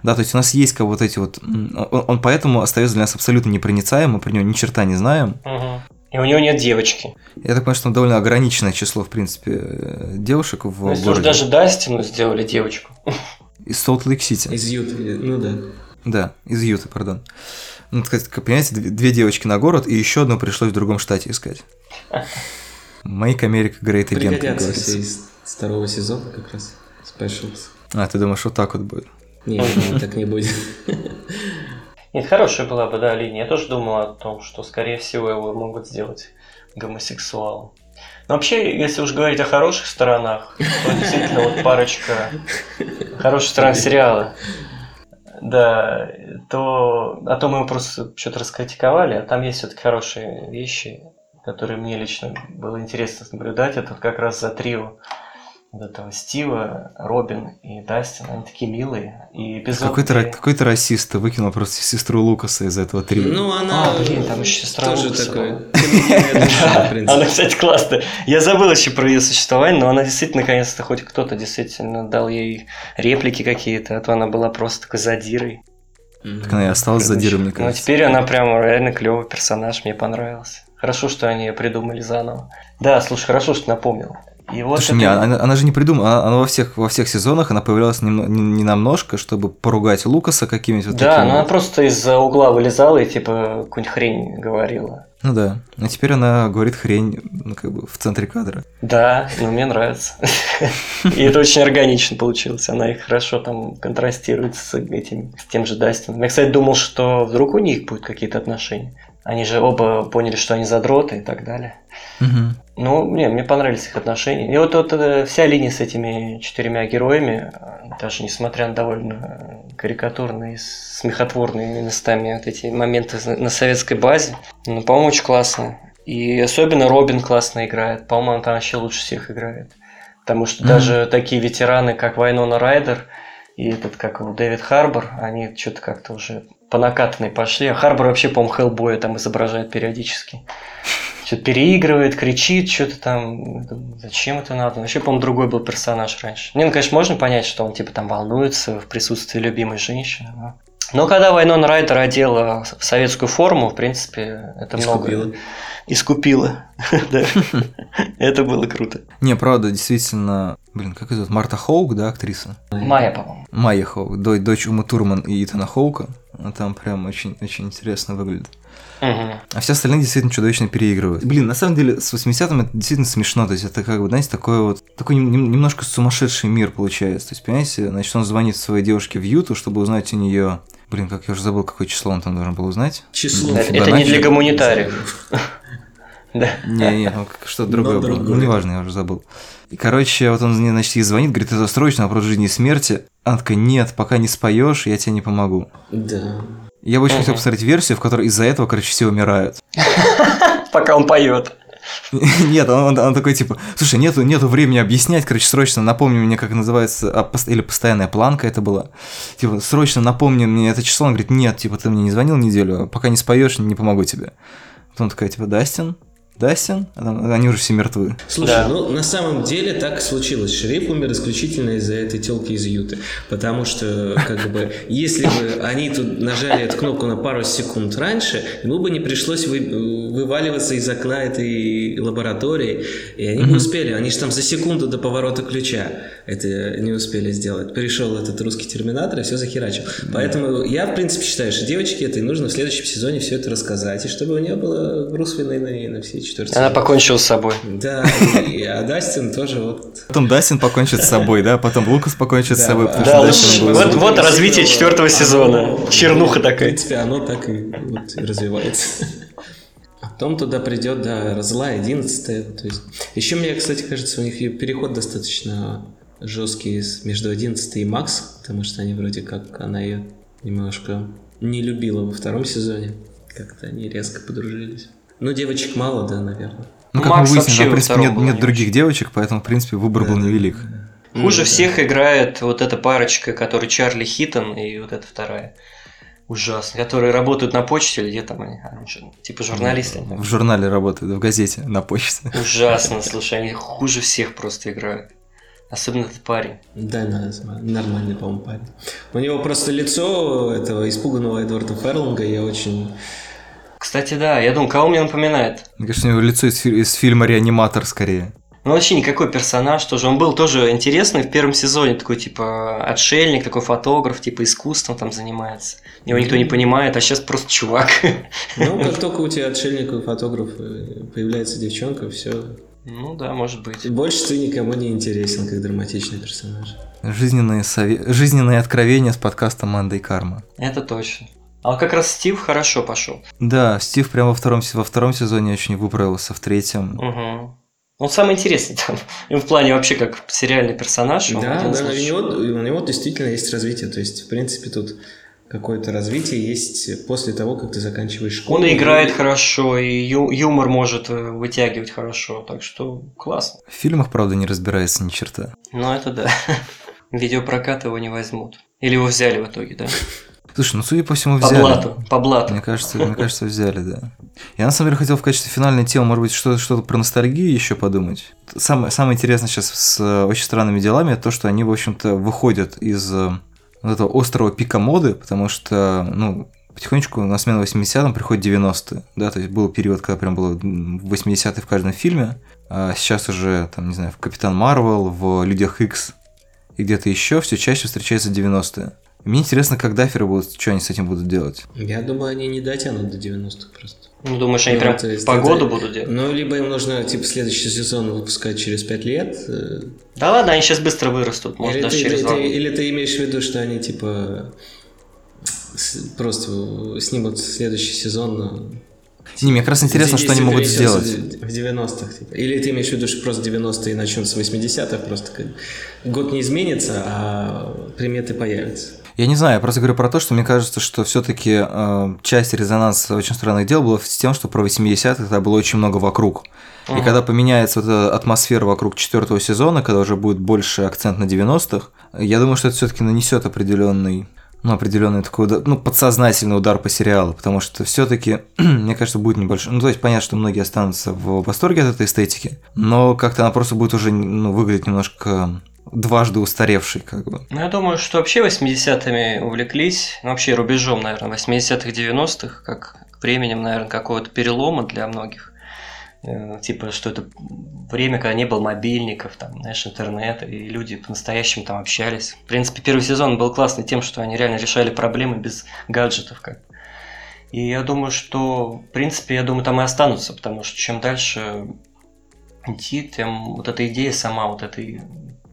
Да, то есть у нас есть как вот эти вот... Он, он поэтому остается для нас абсолютно непроницаемым, мы про него ни черта не знаем. Угу. И у него нет девочки. Я так понимаю, что довольно ограниченное число, в принципе, девушек в ну, городе. даже Дастину сделали девочку. Из Солт-Лейк-Сити. Из Юты, ну да. Да, из Юты, пардон. Ну, сказать, понимаете, две девочки на город, и еще одну пришлось в другом штате искать. Make America Great Again, как говорится. из второго сезона как раз, Specials. А, ты думаешь, вот так вот будет? Нет, так не будет. Нет, хорошая была бы, да, линия. Я тоже думал о том, что, скорее всего, его могут сделать гомосексуалом. Но вообще, если уж говорить о хороших сторонах, то действительно вот парочка хороших сторон сериала. Да, то а то мы просто что-то раскритиковали, а там есть все-таки хорошие вещи, которые мне лично было интересно наблюдать. Это как раз за трио вот этого Стива, Робин и Дастин, они такие милые и безумные. Какой-то, какой-то расист выкинул просто сестру Лукаса из этого трио. Ну, она... А, блин, там еще сестра тоже Лукаса. такой. Она, кстати, классная. Я забыл еще про ее существование, но она действительно, наконец-то, хоть кто-то действительно дал ей реплики какие-то, а то она была просто такой задирой. Так она и осталась задирой, мне кажется. Ну, теперь она прям реально клевый персонаж, мне понравился. Хорошо, что они ее придумали заново. Да, слушай, хорошо, что напомнил. И вот Слушай, это... не, она, она же не придумала, она, она во, всех, во всех сезонах она появлялась не, не, не намножко, чтобы поругать Лукаса какими-то вот Да, такими она просто из-за угла вылезала и типа какую-нибудь хрень говорила. Ну да. А теперь она говорит хрень, ну, как бы в центре кадра. Да, но мне нравится. И это очень органично получилось. Она их хорошо там контрастирует с этим, с тем же Дастином. Я, кстати, думал, что вдруг у них будут какие-то отношения. Они же оба поняли, что они задроты и так далее. Угу. Ну, не, мне понравились их отношения. И вот, вот э, вся линия с этими четырьмя героями, э, даже несмотря на довольно карикатурные, смехотворные местами вот эти моменты на советской базе, ну, по-моему, очень классно. И особенно Робин классно играет. По-моему, он там вообще лучше всех играет. Потому что mm даже такие ветераны, как Вайнона Райдер и этот, как его, Дэвид Харбор, они что-то как-то уже по накатанной пошли. А Харбор вообще, по-моему, Хеллбоя там изображает периодически что-то переигрывает, кричит, что-то там. Зачем это надо? Вообще, по-моему, другой был персонаж раньше. Не, ну, конечно, можно понять, что он типа там волнуется в присутствии любимой женщины. Но, но когда Вайнон Райдер одела в советскую форму, в принципе, это Искупила. много искупила. Да. Это было круто. Не, правда, действительно, блин, как зовут? Марта Хоук, да, актриса? Майя, по-моему. Майя Хоук, дочь, Умы Турман и Итана Хоука. Она там прям очень, очень интересно выглядит. А все остальные действительно чудовищно переигрывают. Блин, на самом деле, с 80-м это действительно смешно. То есть, это как бы, знаете, такой вот, такой нем- нем- немножко сумасшедший мир получается. То есть, понимаете, значит, он звонит своей девушке в Юту, чтобы узнать у нее... Блин, как я уже забыл, какое число он там должен был узнать. Число. Это-. Это не для гуманитариев. Да. Не, не, ну, как- что-то другое было. Ну, неважно, я уже забыл. И, короче, вот он, мне, значит, ей звонит, говорит, это срочно, вопрос жизни и смерти. Она такая, нет, пока не споешь, я тебе не помогу. Да. Я бы очень хотел посмотреть версию, в которой из-за этого, короче, все умирают. Пока он поет. Нет, он, он- он такой типа, слушай, нету, нету времени объяснять, короче, срочно напомни мне, как называется, а, пос- или постоянная планка это была. Типа, срочно напомни мне это число. Он говорит, нет, типа, ты мне не звонил неделю, а пока не споешь, не помогу тебе. Потом такая, типа, Дастин, Дастин, они уже все мертвы. Слушай, Да. ну на самом деле так случилось. Шериф умер исключительно из-за этой телки из Юты. Потому что, как бы, если бы они тут нажали эту кнопку на пару секунд раньше, ему бы не пришлось вы- вываливаться из окна этой лаборатории. И они бы успели. Они же там за секунду до поворота ключа это не успели сделать. Пришел этот русский терминатор и все захерачил. Поэтому я, в принципе, считаю, что девочке этой нужно в следующем сезоне все это рассказать. И чтобы у нее было груз вины на, на все четвертый Она покончила с собой. Да, и, а Дастин тоже вот... Потом Дастин покончит с собой, да, потом Лукас покончит с собой, да. потому что лучше. Дастин был... Вот, вот развитие четвертого сезона. Чернуха В такая. принципе, оно так и вот развивается. Потом туда придет, да, зла 11 То есть... Еще мне, кстати, кажется, у них переход достаточно жесткий между 11 и Макс, потому что они вроде как, она ее немножко не любила во втором сезоне. Как-то они резко подружились. Ну, девочек мало, да, наверное. Ну, как Макс мы выяснили, в принципе, нет, нет не других девочек, поэтому, в принципе, выбор был невелик. Хуже Ну, да. всех играет вот эта парочка, который Чарли Хитон и вот эта вторая. Ужасно. Которые работают на почте или где там они? Что, типа журналисты. В журнале работает, в газете, на почте. Ужасно, слушай, они хуже всех просто играют. Особенно этот парень. Да, да, нормальный, по-моему, парень. У него просто лицо этого испуганного Эдварда Ферлинга, я очень... Кстати, да, я думаю, кого мне напоминает? Мне кажется, у него лицо из, из фильма «Реаниматор» скорее. Ну, вообще никакой персонаж тоже. Он был тоже интересный в первом сезоне, такой, типа, отшельник, такой фотограф, типа, искусством там занимается. Его никто не понимает, а сейчас просто чувак. Ну, как только у тебя отшельник и фотограф э, появляется девчонка, все. Ну да, может быть. Больше ты никому не интересен, как драматичный персонаж. Жизненные, сове... Жизненные откровения с подкаста «Манда и карма». Это точно. А как раз Стив хорошо пошел. Да, Стив прямо во втором, во втором сезоне очень выправился, в третьем. Угу. Он самый интересный там. И в плане вообще как сериальный персонаж. он Да, да, у него, у него действительно есть развитие. То есть, в принципе, тут какое-то развитие есть после того, как ты заканчиваешь школу. Он и играет хорошо, и ю- юмор может э, вытягивать хорошо, так что классно. В фильмах, правда, не разбирается ни черта. Ну это да. Видеопрокат его не возьмут. Или его взяли в итоге, да? Слушай, ну судя по всему По взяли. блату, по блату. Мне кажется, мне кажется, взяли, да. Я на самом деле хотел в качестве финальной темы, может быть, что-то что про ностальгию еще подумать. Самое, самое интересное сейчас с э, очень странными делами это то, что они, в общем-то, выходят из э, вот этого острого пика моды, потому что, ну, потихонечку на смену 80-м приходят 90-е, да, то есть был период, когда прям было 80-е в каждом фильме, а сейчас уже, там, не знаю, в Капитан Марвел, в Людях Икс и где-то еще все чаще встречаются 90-е. Мне интересно, как даферы будут, что они с этим будут делать. Я думаю, они не дотянут до 90-х просто. Ну, думаешь, они Ну, прям есть погоду это- будут делать? Ну, либо им нужно, типа, следующий сезон выпускать через 5 лет. э, Да ладно, они сейчас быстро вырастут, может, или, даже ты, через или, ты, или ты имеешь в виду, что они, типа, с- просто снимут следующий сезон Не, мне как раз интересно, что они могут сделать. В 90-х. Типа. Или ты имеешь в виду, что просто 90-е начнут с 80-х, просто как... год не изменится, а приметы появятся. Я не знаю, я просто говорю про то, что мне кажется, что все-таки часть резонанса очень странных дел была с тем, что про 80-х тогда было очень много вокруг. И Ага. когда поменяется вот эта атмосфера вокруг четвертого сезона, когда уже будет больше акцент на 90-х, я думаю, что это все-таки нанесет определенный ну, определенный такой удар, ну, подсознательный удар по сериалу, потому что все-таки, мне кажется, будет небольшой. Ну, то есть понятно, что многие останутся в восторге от этой эстетики, но как-то она просто будет уже ну, выглядеть немножко дважды устаревшей, как бы. Ну, я думаю, что вообще 80-ми увлеклись, ну, вообще рубежом, наверное, 80-х, 90-х, как временем, наверное, какого-то перелома для многих. Э, Типа, что это время, когда не было мобильников, там, знаешь, интернета, и люди по-настоящему там общались. В принципе, первый сезон был классный тем, что они реально решали проблемы без гаджетов, как. И я думаю, что, в принципе, я думаю, там и останутся, потому что чем дальше идти, тем вот эта идея сама, вот этой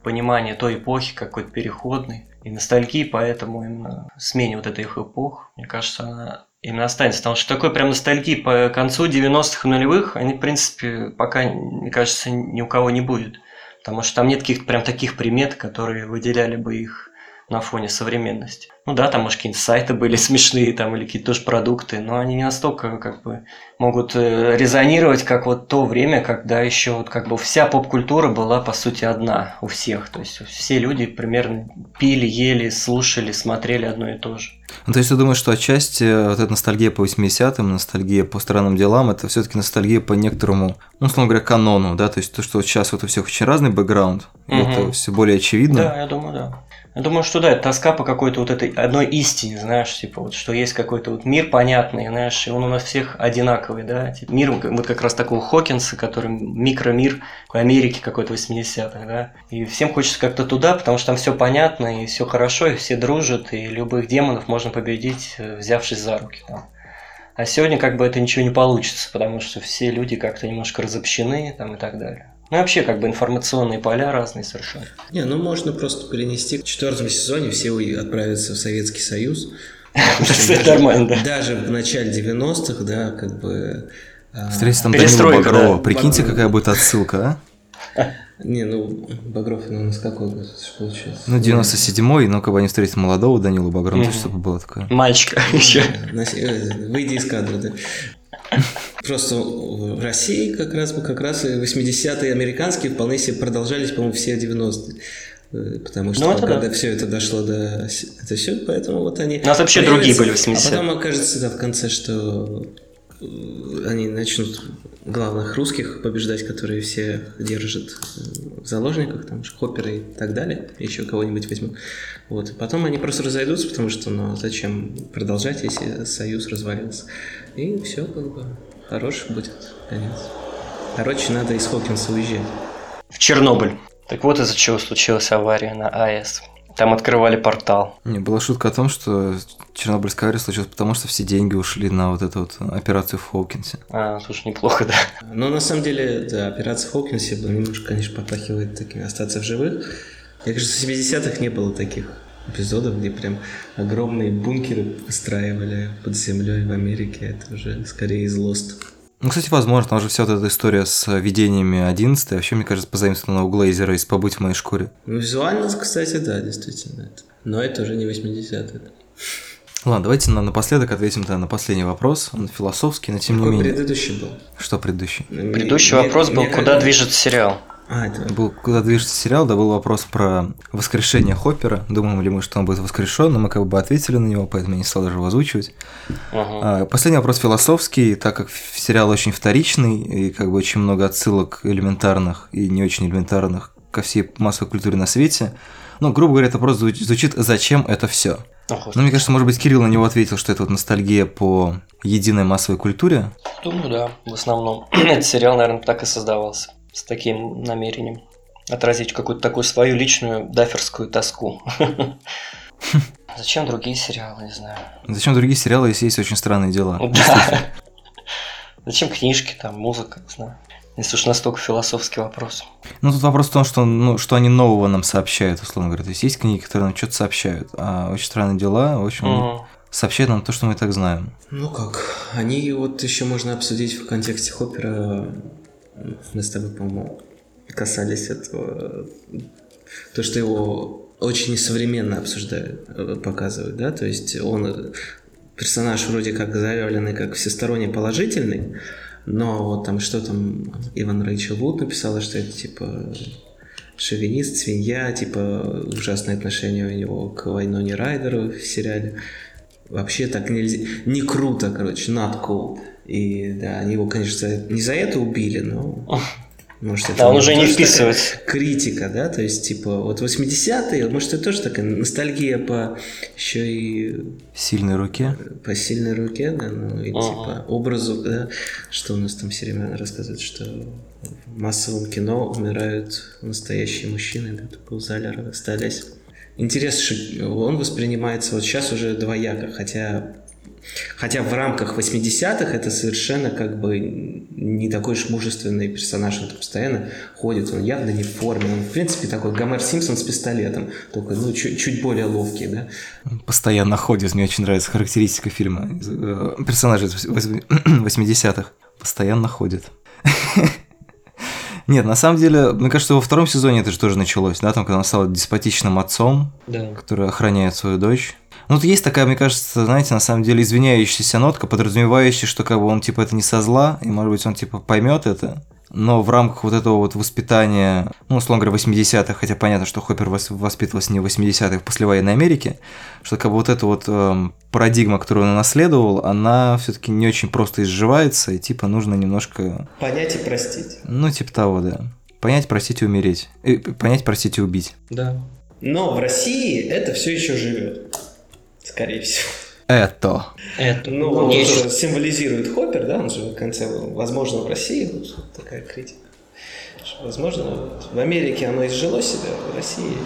понимание той эпохи какой-то переходной и ностальгии, поэтому именно смене вот этих эпох, мне кажется, она именно останется. Потому что такой прям ностальгии по концу 90-х и нулевых, они, в принципе, пока, мне кажется, ни у кого не будет. Потому что там нет каких-то прям таких примет, которые выделяли бы их на фоне современности. Ну да, там, может, какие-то сайты были смешные, там, или какие-то тоже продукты, но они не настолько, как бы, могут э, резонировать, как вот то время, когда еще вот как бы вся поп-культура была, по сути, одна у всех. То есть все люди примерно пили, ели, слушали, смотрели одно и то же. Ну, то есть ты думаешь, что отчасти вот эта ностальгия по 80-м, ностальгия по странным делам, это все-таки ностальгия по некоторому, ну, условно говоря, канону, да, то есть то, что вот сейчас вот у всех очень разный бэкграунд, Мгм. это все более очевидно. Да, я думаю, да. Я думаю, что да, это тоска по какой-то вот этой одной истине, знаешь, типа вот, что есть какой-то вот мир понятный, знаешь, и он у нас всех одинаковый, да, типа мир вот как раз такого Хокинса, который микромир Америки какой-то 80-х, да, и всем хочется как-то туда, потому что там все понятно, и все хорошо, и все дружат, и любых демонов можно победить, э, взявшись за руки там. А сегодня как бы это ничего не получится, потому что все люди как-то немножко разобщены там и так далее. Ну вообще как бы информационные поля разные совершенно. Не, ну можно просто перенести. В четвертом сезоне все уй- отправятся в Советский Союз. Это нормально, да. Даже в начале 90-х, да, как бы... а, Встретиться там Данила Багрова. Прикиньте, какая будет отсылка, а? Не, ну, Багров, ну, у нас какой год получается? Ну, 97-й, ну, как бы они встретят молодого Данилу Багрова, ну, чтобы было такое. Мальчика еще. Се- э, Выйди из кадра, да. Просто в России как раз, как раз и 80-е американские вполне себе продолжались, по-моему, все 90-е. Э, Потому что Ну, когда да. все это дошло до... Это все, поэтому вот они... У нас вообще другие были в 80-е. А потом окажется, да, в конце, что они начнут главных русских побеждать, которые все держат в заложниках, там, Хопперы и так далее, еще кого-нибудь возьмут. Вот. И потом они просто разойдутся, потому что, ну, зачем продолжать, если союз развалился. И все, как бы, хорош будет конец. Короче, надо из Хокинса уезжать. В Чернобыль. Так вот из-за чего случилась авария на АЭС. Там открывали портал. Не, была шутка о том, что Чернобыльская авария случилась потому, что все деньги ушли на вот эту вот операцию в Хоукинсе. А, слушай, неплохо, да. Но на самом деле, да, операция в Хокинсе была немножко, конечно, попахивает таким остаться в живых. Мне кажется, в 70-х не было таких эпизодов, где прям огромные бункеры выстраивали под землей в Америке. Это уже скорее из Lost. Ну, кстати, возможно, там же вся вот эта история с видениями 11 вообще, мне кажется, позаимствована у Глейзера из «Побудь в моей шкуре». Ну, визуально, кстати, да, действительно. Это. Но это уже не 80-е. Ладно, давайте на, напоследок ответим на последний вопрос. Он философский, но тем не Какой менее. предыдущий был? Что предыдущий? Предыдущий Мне- вопрос был, мне куда движется сериал. А, это... Был, куда движется сериал, да, был вопрос про воскрешение Хоппера. Думаем ли мы, что он будет воскрешен, но мы как бы ответили на него, поэтому я не стал даже его озвучивать. Мгм. А, Последний вопрос философский, так как сериал очень вторичный, и как бы очень много отсылок элементарных и не очень элементарных ко всей массовой культуре на свете. Ну, грубо говоря, это просто звуч- звучит «Зачем это все? Ну, мне кажется, может быть, Кирилл на него ответил, что это вот ностальгия по единой массовой культуре. Думаю, да, в основном. Этот сериал, наверное, так и создавался. С таким намерением. Отразить какую-то такую свою личную даферскую тоску. Зачем другие сериалы, не знаю. Зачем другие сериалы, если есть очень странные дела? Да. Зачем книжки, там, музыка, не знаю. Если уж настолько философский вопрос. Ну, тут вопрос в том, что, ну, что они нового нам сообщают, условно говоря. То есть есть книги, которые нам что-то сообщают, а очень странные дела, в общем, Мгм. сообщают нам то, что мы и так знаем. Ну как, они вот еще можно обсудить в контексте Хоппера. Мы с тобой, по-моему, касались этого. То, что его очень современно обсуждают, э, показывают, да, то есть он э, персонаж вроде как заявленный как всесторонне положительный, но вот там что там Иван Рэйчел Вуд написала, что это типа шовинист, свинья, типа ужасное отношение у него к Вайноне Райдеру в сериале. Вообще так нельзя. Не круто, короче, not cool. И да, они его, конечно, не за это убили, но... Может, это Да, он уже не вписывается. Критика, да, то есть, типа, вот 80-е, может, это тоже такая ностальгия по еще и сильной руке. по сильной руке, да, ну и Ага. типа образу, да, что у нас там все время рассказывают, что в массовом кино умирают настоящие мужчины, да, только у Залера остались. Интересно, что он воспринимается вот сейчас уже двояко, хотя Хотя в рамках 80-х это совершенно как бы не такой уж мужественный персонаж, он постоянно ходит, он явно не в форме, он в принципе такой Гомер Симпсон с пистолетом, только ну, чуть, чуть более ловкий, да. Постоянно ходит. Мне очень нравится характеристика фильма. Э, Персонажи из восьми- 80-х. Постоянно ходит. Нет, на самом деле, мне кажется, во втором сезоне это же тоже началось, да, там, когда он стал деспотичным отцом, Да. который охраняет свою дочь. Ну, тут есть такая, мне кажется, знаете, на самом деле извиняющаяся нотка, подразумевающая, что как бы он типа это не со зла, и может быть он типа поймет это, но в рамках вот этого вот воспитания, ну, условно говоря, 80-х, хотя понятно, что Хоппер вос- воспитывался не в 80-х, в послевоенной Америке, что как бы вот эта вот эм, парадигма, которую он унаследовал, она все таки не очень просто изживается, и типа нужно немножко, Понять и простить. ну, типа того, да. Понять, простить и умереть. Э, понять, простить и убить. Да. Но в России это все еще живет. Скорее всего. Это. Это, Ну, ну, вот есть. это символизирует Хоппер, да, он же в конце, возможно, в России, вот такая критика. Возможно, вот в Америке оно изжило себя, в России.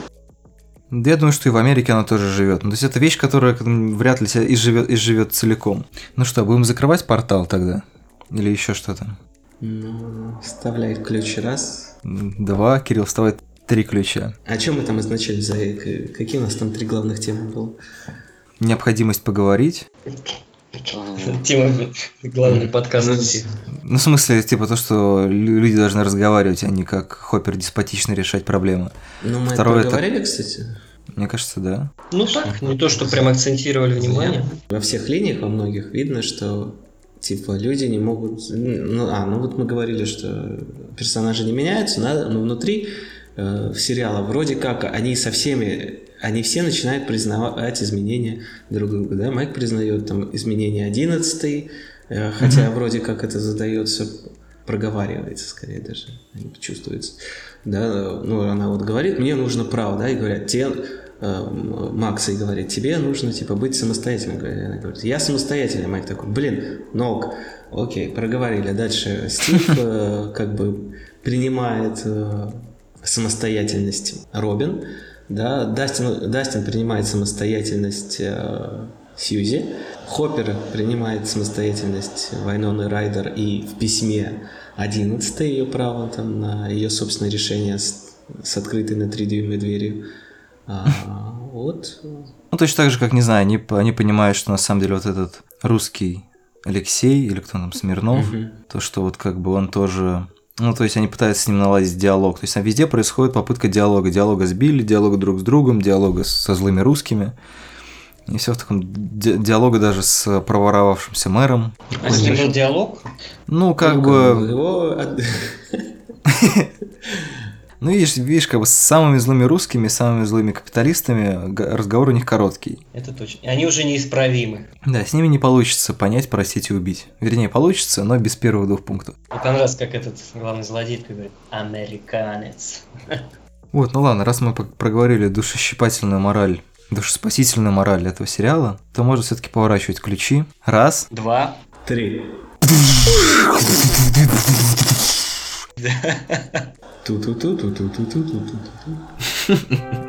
Да я думаю, что и в Америке она тоже живет. Ну, то есть это вещь, которая вряд ли себя изживет, изживет целиком. Ну что, будем закрывать портал тогда? Или еще что-то? Ну, вставляй ключ раз. Два, Кирилл вставает три ключа. О чем мы там изначально за Какие у нас там три главных темы было? Необходимость поговорить. Тима, главный подкаст. Ну, в смысле, типа то, что лю- люди должны разговаривать, а не как Хоппер деспотично решать проблемы. Ну, мы Второе это проговорили, кстати. Мне кажется, да. Ну так, не то, что прям акцентировали внимание. Во всех линиях, во многих видно, что типа люди не могут... Ну, а, ну вот мы говорили, что персонажи не меняются, надо, но внутри э, в сериала вроде как они со всеми... Они все начинают признавать изменения друг друга, да? Майк признает там изменения 11 э, хотя вроде как это задается, проговаривается скорее даже, а чувствуется. Да, ну она вот говорит, мне нужно право, да, и говорят, тебе э, Макс и говорит, тебе нужно типа быть самостоятельным. Она говорит, я самостоятельный. Майк такой, блин, ног. Окей, проговорили. Дальше Стив э, как бы принимает самостоятельность Робин. Да, Дастин, Дастин принимает самостоятельность э, Сьюзи. Хоппер принимает самостоятельность Вайноны Райдер и в письме 11 ее право там, на ее собственное решение с, с открытой на 3 дюйма дверью. А, вот. Ну, точно так же, как, не знаю, они, они понимают, что на самом деле вот этот русский Алексей, или кто там, Смирнов, то, что вот как бы он тоже... Ну, то есть они пытаются с ним наладить диалог. То есть там везде происходит попытка диалога. Диалога с Билли, диалога друг с другом, диалога со злыми русскими. И все в таком ди- диалога даже с проворовавшимся мэром. А с ним был диалог? Ну, как Ну, бы... Его Ну, видишь, видишь, как бы с самыми злыми русскими, самыми злыми капиталистами разговор у них короткий. Это точно. И они уже неисправимы. Да, с ними не получится понять, простить и убить. Вернее, получится, но без первых двух пунктов. Мне понравилось, как этот главный злодей говорит «Американец». Вот, ну ладно, раз мы проговорили душещипательную мораль, душеспасительную мораль этого сериала, то можно все-таки поворачивать ключи. Раз. Два. Три. Tu, tu, tu, tu, tu, tu, tu, tu, tu.